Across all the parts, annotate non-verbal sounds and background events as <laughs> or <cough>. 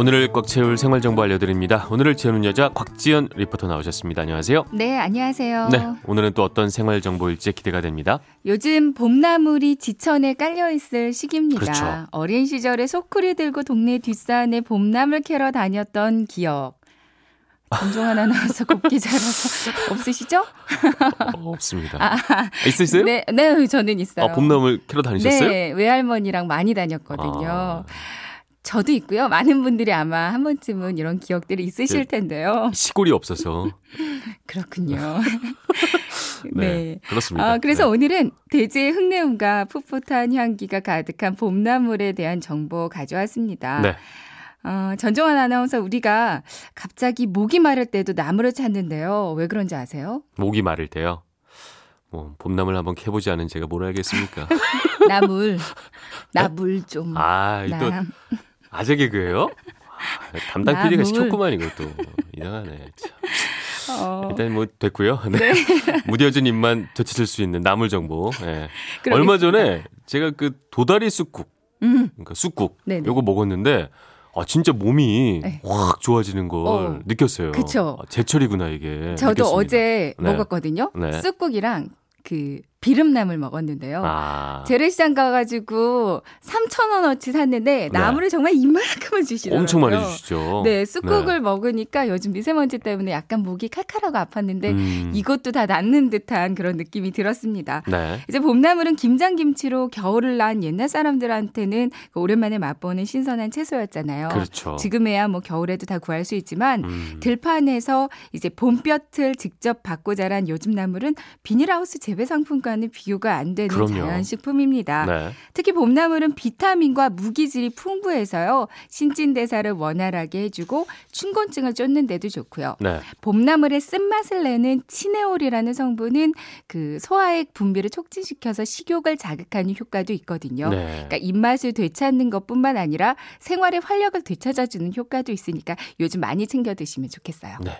오늘을 꽉 채울 생활 정보 알려드립니다. 오늘을 채우는 여자 곽지연 리포터 나오셨습니다. 안녕하세요. 네, 안녕하세요. 네, 오늘은 또 어떤 생활 정보일지 기대가 됩니다. 요즘 봄나물이 지천에 깔려 있을 시기입니다. 그렇죠. 어린 시절에 소쿠리 들고 동네 뒷산에 봄나물 캐러 다녔던 기억. 전종환 아나운서 곱게 자라서 없으시죠? 어, 없습니다. 있으세요? 네, 네, 저는 있어요. 아, 봄나물 캐러 다니셨어요? 네, 외할머니랑 많이 다녔거든요. 아. 저도 있고요. 많은 분들이 아마 한 번쯤은 이런 기억들이 있으실 네. 텐데요. 시골이 없어서. <laughs> 그렇군요. <laughs> 네, 네. 그렇습니다. 아, 그래서 네. 오늘은 대지의 흙내음과 풋풋한 향기가 가득한 봄나물에 대한 정보 가져왔습니다. 네. 어, 전종환 아나운서 우리가 갑자기 목이 마를 때도 나물을 찾는데요. 왜 그런지 아세요? 목이 마를 때요. 뭐 봄나물 한번 캐보지 않은 제가 뭘 알겠습니까? <laughs> 나물, 나물 좀. 아, 또 나, 아재 개그예요? 아, 담당 나물. PD가 시켰구만 이것도 이상하네. 참. 어, 일단 뭐 됐고요. <laughs> 네. <laughs> 무뎌진 입만 되찾을 수 있는 나물 정보. 예. 그러겠습니다. 얼마 전에 제가 그 도다리 쑥국, 음, 그러니까 쑥국 네네. 요거 먹었는데 아 진짜 몸이 네. 확 좋아지는 걸 어. 느꼈어요. 그쵸. 아, 제철이구나 이게. 저도 느꼈습니다. 어제 네. 먹었거든요. 네. 쑥국이랑 그 비름나물 먹었는데요. 아 재래시장 가가지고 3,000원어치 샀는데 나물을 정말 이만큼을 주시더라고요. 네. 엄청 많이 주시죠. 네, 쑥국을 먹으니까 요즘 미세먼지 때문에 약간 목이 칼칼하고 아팠는데 음. 이것도 다 낫는 듯한 그런 느낌이 들었습니다. 네. 이제 봄나물은 김장김치로 겨울을 난 옛날 사람들한테는 그 오랜만에 맛보는 신선한 채소였잖아요. 그렇죠. 지금에야 뭐 겨울에도 다 구할 수 있지만 음. 들판에서 이제 봄볕을 직접 받고 자란 요즘 나물은 비닐하우스 재배 상품과 는 비교가 안 되는 그럼요. 자연식품입니다. 네. 특히 봄나물은 비타민과 무기질이 풍부해서요. 신진대사를 원활하게 해주고 춘곤증을 쫓는 데도 좋고요. 네. 봄나물의 쓴맛을 내는 치네올이라는 성분은 그 소화액 분비를 촉진시켜서 식욕을 자극하는 효과도 있거든요. 네. 그러니까 입맛을 되찾는 것뿐만 아니라 생활의 활력을 되찾아주는 효과도 있으니까 요즘 많이 챙겨 드시면 좋겠어요. 네.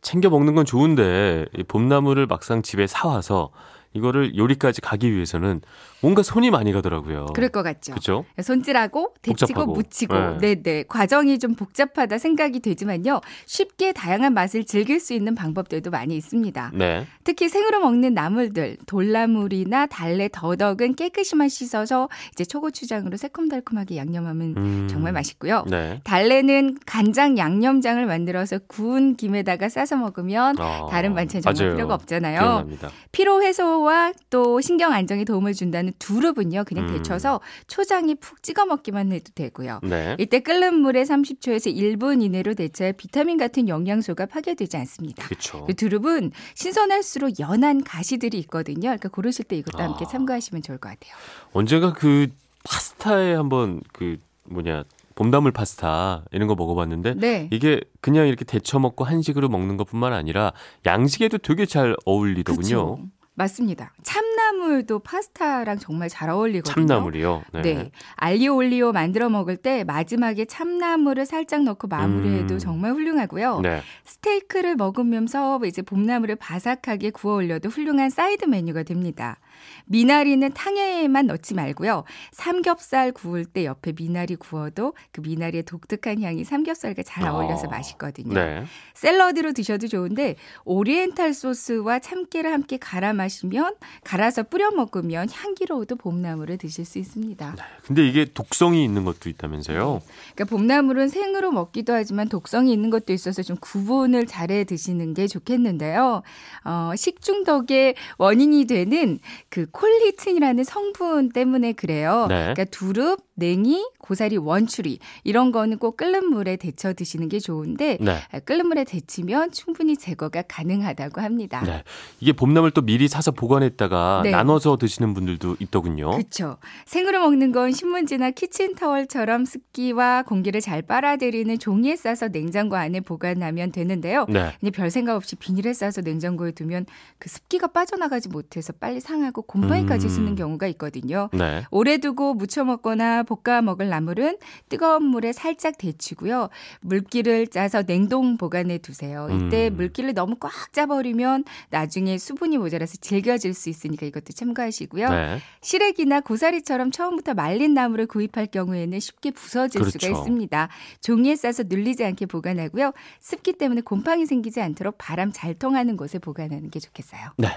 챙겨 먹는 건 좋은데 이 봄나물을 막상 집에 사 와서 이거를 요리까지 가기 위해서는 뭔가 손이 많이 가더라고요. 그럴 것 같죠. 그렇죠? 손질하고 데치고. 묻히고 네. 네네 과정이 좀 복잡하다 생각이 되지만요 쉽게 다양한 맛을 즐길 수 있는 방법들도 많이 있습니다. 네. 특히 생으로 먹는 나물들 돌나물이나 달래 더덕은 깨끗이만 씻어서 이제 초고추장으로 새콤달콤하게 양념하면 음. 정말 맛있고요. 네. 달래는 간장 양념장을 만들어서 구운 김에다가 싸서 먹으면 아, 다른 반찬 정말 맞아요. 필요가 없잖아요. 기억납니다. 피로 해소 와 또 신경 안정에 도움을 준다는 두릅은요 그냥 음. 데쳐서 초장에 푹 찍어 먹기만 해도 되고요. 네. 이때 끓는 물에 30초에서 1분 이내로 데쳐야 비타민 같은 영양소가 파괴되지 않습니다. 그 두릅은 신선할수록 연한 가시들이 있거든요. 그러니까 고르실 때 이것도 함께 아. 참고하시면 좋을 것 같아요. 언젠가 그 파스타에 한번 그 뭐냐 봄나물 파스타 이런 거 먹어봤는데 네. 이게 그냥 이렇게 데쳐 먹고 한식으로 먹는 것뿐만 아니라 양식에도 되게 잘 어울리더군요. 그쵸. 맞습니다. 참나물도 파스타랑 정말 잘 어울리거든요. 참나물이요. 네. 네. 알리오 올리오 만들어 먹을 때 마지막에 참나물을 살짝 넣고 마무리해도 음. 정말 훌륭하고요. 네. 스테이크를 먹으면서 이제 봄나물을 바삭하게 구워 올려도 훌륭한 사이드 메뉴가 됩니다. 미나리는 탕에만 넣지 말고요. 삼겹살 구울 때 옆에 미나리 구워도 그 미나리의 독특한 향이 삼겹살과 잘 어울려서 아, 맛있거든요. 네. 샐러드로 드셔도 좋은데 오리엔탈 소스와 참깨를 함께 갈아 마시 면 갈아서 뿌려 먹으면 향기로워도 봄나물을 드실 수 있습니다. 근데 이게 독성이 있는 것도 있다면서요? 그러니까 봄나물은 생으로 먹기도 하지만 독성이 있는 것도 있어서 좀 구분을 잘해 드시는 게 좋겠는데요. 어, 식중독의 원인이 되는 그 콜리틴이라는 성분 때문에 그래요. 네. 그러니까 두릅, 냉이, 고사리, 원추리 이런 거는 꼭 끓는 물에 데쳐 드시는 게 좋은데 네. 끓는 물에 데치면 충분히 제거가 가능하다고 합니다. 네. 이게 봄나물 또 미리 사서 보관했다가 네. 나눠서 드시는 분들도 있더군요. 그렇죠. 생으로 먹는 건 신문지나 키친타월처럼 습기와 공기를 잘 빨아들이는 종이에 싸서 냉장고 안에 보관하면 되는데요. 네. 그냥 별 생각 없이 비닐에 싸서 냉장고에 두면 그 습기가 빠져나가지 못해서 빨리 상하고 하고 곰팡이까지 음. 쓰는 경우가 있거든요. 네. 오래 두고 무쳐 먹거나 볶아 먹을 나물은 뜨거운 물에 살짝 데치고요. 물기를 짜서 냉동 보관해 두세요. 이때 음. 물기를 너무 꽉 짜버리면 나중에 수분이 모자라서 질겨질 수 있으니까 이것도 참고하시고요. 네. 시래기나 고사리처럼 처음부터 말린 나물을 구입할 경우에는 쉽게 부서질 수가 그렇죠. 있습니다. 종이에 싸서 눌리지 않게 보관하고요. 습기 때문에 곰팡이 생기지 않도록 바람 잘 통하는 곳에 보관하는 게 좋겠어요. 네.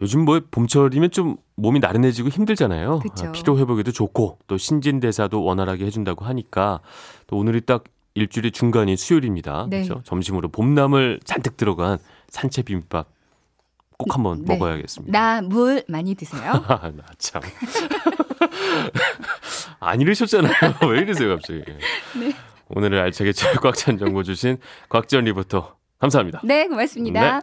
요즘 뭐 봄철이면 좀 몸이 나른해지고 힘들잖아요. 그쵸. 아, 피로 회복에도 좋고 또 신진대사도 원활하게 해준다고 하니까 또 오늘이 딱 일주일의 중간이 수요일입니다. 네. 그렇죠? 점심으로 봄나물 잔뜩 들어간 산채 비빔밥 꼭 한번 네. 먹어야겠습니다. 나 물 많이 드세요. <laughs> 아, 나 참. <laughs> 안 이러셨잖아요. <laughs> 왜 이러세요, 갑자기. 네. 오늘을 알차게 꽉찬 정보 주신 곽지연 리포터 감사합니다. 네, 고맙습니다. 네.